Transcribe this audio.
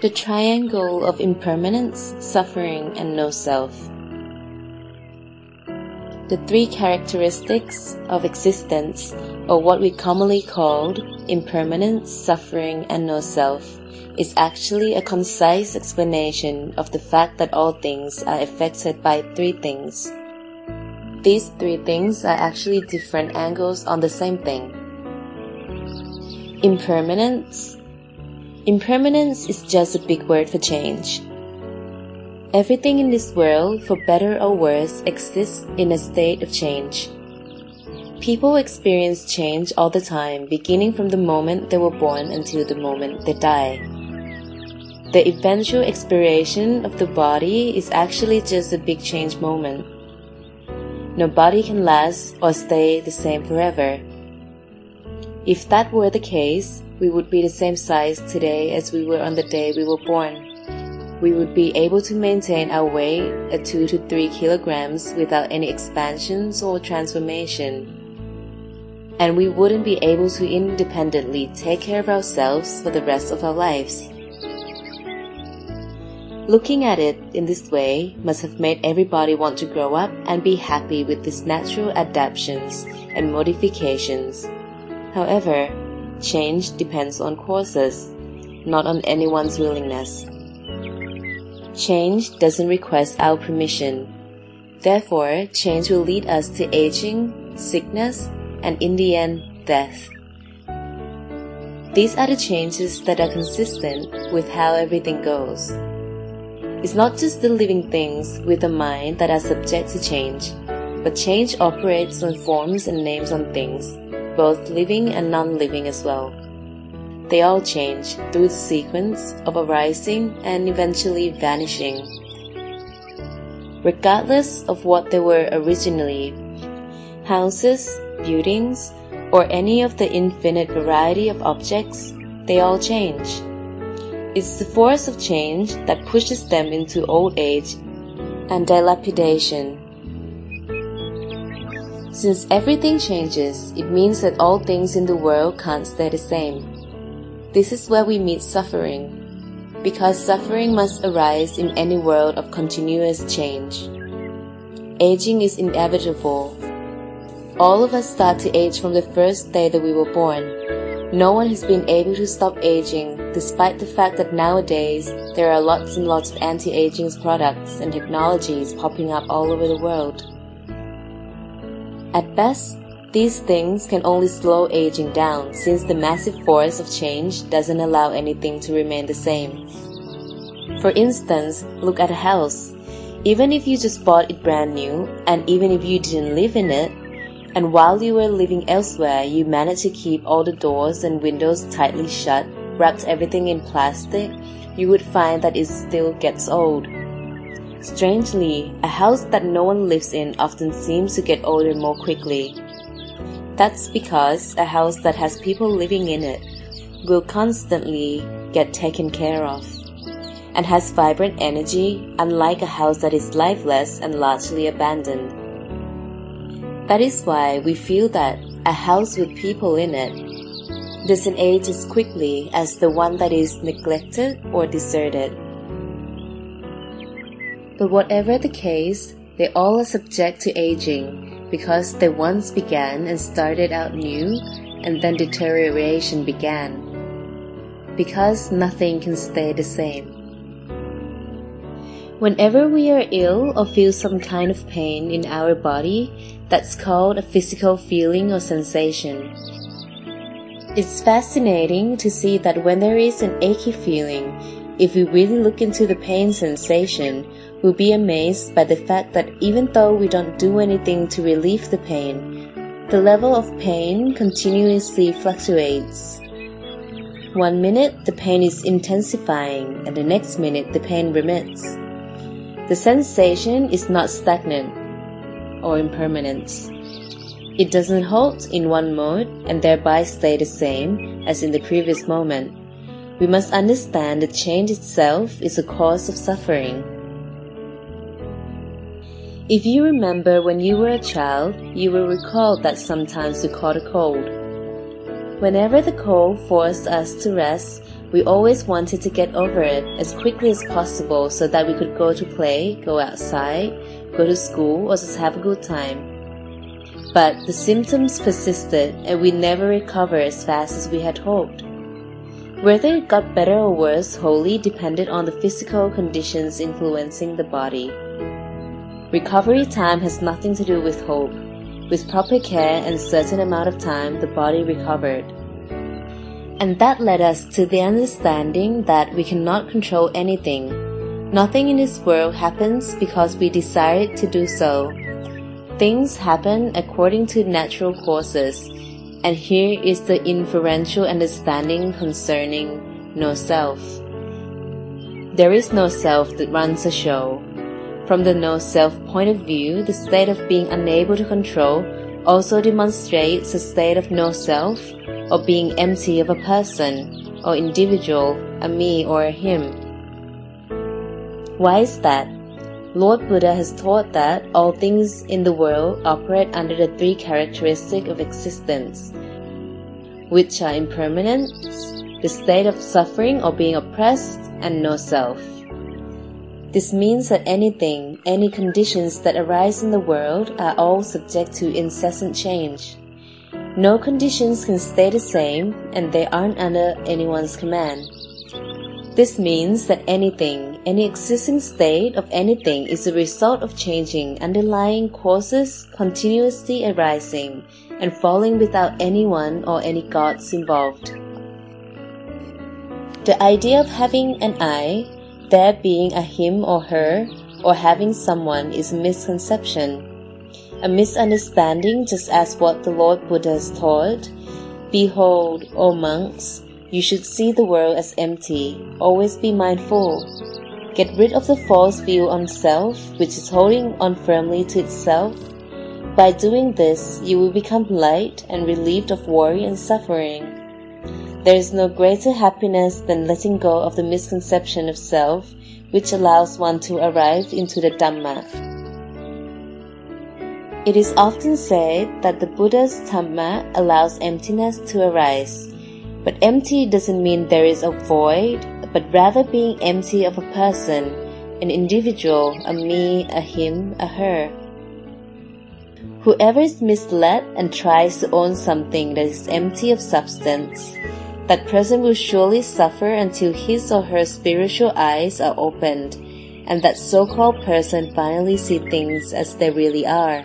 The triangle of impermanence, suffering, and no self. The three characteristics of existence, or what we commonly called impermanence, suffering, and no self, is actually a concise explanation of the fact that all things are affected by three things. These three things are actually different angles on the same thing. Impermanence. Impermanence is just a big word for change. Everything in this world, for better or worse, exists in a state of change. People experience change all the time, beginning from the moment they were born until the moment they die. The eventual expiration of the body is actually just a big change moment. No body can last or stay the same forever. If that were the case, we would be the same size today as we were on the day we were born we would be able to maintain our weight at 2 to 3 kilograms without any expansions or transformation. And we wouldn't be able to independently take care of ourselves for the rest of our lives. Looking at it in this way must have made everybody want to grow up and be happy with these natural adaptations and modifications. However, change depends on causes, not on anyone's willingness. Change doesn't request our permission. Therefore, change will lead us to aging, sickness, and in the end, death. These are the changes that are consistent with how everything goes. It's not just the living things with a mind that are subject to change, but change operates on forms and names on things, both living and non-living as well. They all change through the sequence of arising and eventually vanishing. Regardless of what they were originally, houses, buildings, or any of the infinite variety of objects, they all change. It's the force of change that pushes them into old age and dilapidation. Since everything changes, it means that all things in the world can't stay the same. This is where we meet suffering, because suffering must arise in any world of continuous change. Aging is inevitable. All of us start to age from the first day that we were born. No one has been able to stop aging, despite the fact that nowadays there are lots and lots of anti-aging products and technologies popping up all over the world. At best, these things can only slow aging down since the massive force of change doesn't allow anything to remain the same. For instance, look at a house. Even if you just bought it brand new, and even if you didn't live in it, and while you were living elsewhere, you managed to keep all the doors and windows tightly shut, wrapped everything in plastic, you would find that it still gets old. Strangely, a house that no one lives in often seems to get older more quickly. That's because a house that has people living in it will constantly get taken care of and has vibrant energy unlike a house that is lifeless and largely abandoned. That is why we feel that a house with people in it doesn't age as quickly as the one that is neglected or deserted. But whatever the case, they all are subject to aging because they once began and started out new, and then deterioration began. Because nothing can stay the same. Whenever we are ill or feel some kind of pain in our body, that's called a physical feeling or sensation. It's fascinating to see that when there is an achy feeling, if we really look into the pain sensation, we'll be amazed by the fact that even though we don't do anything to relieve the pain, the level of pain continuously fluctuates. One minute the pain is intensifying and the next minute the pain remits. The sensation is not stagnant or impermanent. It doesn't halt in one mode and thereby stay the same as in the previous moment. We must understand that change itself is a cause of suffering. If you remember when you were a child, you will recall that sometimes you caught a cold. Whenever the cold forced us to rest, We always wanted to get over it as quickly as possible so that we could go to play, go outside, go to school, or just have a good time. But the symptoms persisted and we never recovered as fast as we had hoped. Whether it got better or worse wholly depended on the physical conditions influencing the body. Recovery time has nothing to do with hope. With proper care and a certain amount of time, the body recovered. And that led us to the understanding that we cannot control anything. Nothing in this world happens because we desire to do so. Things happen according to natural causes. and here is the inferential understanding concerning no self. There is no self that runs a show. From the no self point of view, the state of being unable to control also demonstrates a state of no self or being empty of a person or individual, a me or a him. Why is that? Lord Buddha has taught that all things in the world operate under the three characteristics of existence, which are impermanence, the state of suffering or being oppressed, and no self. This means that anything, any conditions that arise in the world are all subject to incessant change. No conditions can stay the same and they aren't under anyone's command. This means that anything, any existing state of anything is a result of changing underlying causes continuously arising and falling without anyone or any gods involved. The idea of having an I, there being a him or her, or having someone is a misconception a misunderstanding just as what the Lord Buddha has taught. Behold, O monks, you should see the world as empty. Always be mindful. Get rid of the false view on self, which is holding on firmly to itself. By doing this, you will become light and relieved of worry and suffering. There is no greater happiness than letting go of the misconception of self, which allows one to arrive into the Dhamma. It is often said that the Buddha's Dhamma allows emptiness to arise. But empty doesn't mean there is a void, but rather being empty of a person, an individual, a me, a him, a her. Whoever is misled and tries to own something that is empty of substance, that person will surely suffer until his or her spiritual eyes are opened, and that so-called person finally see things as they really are.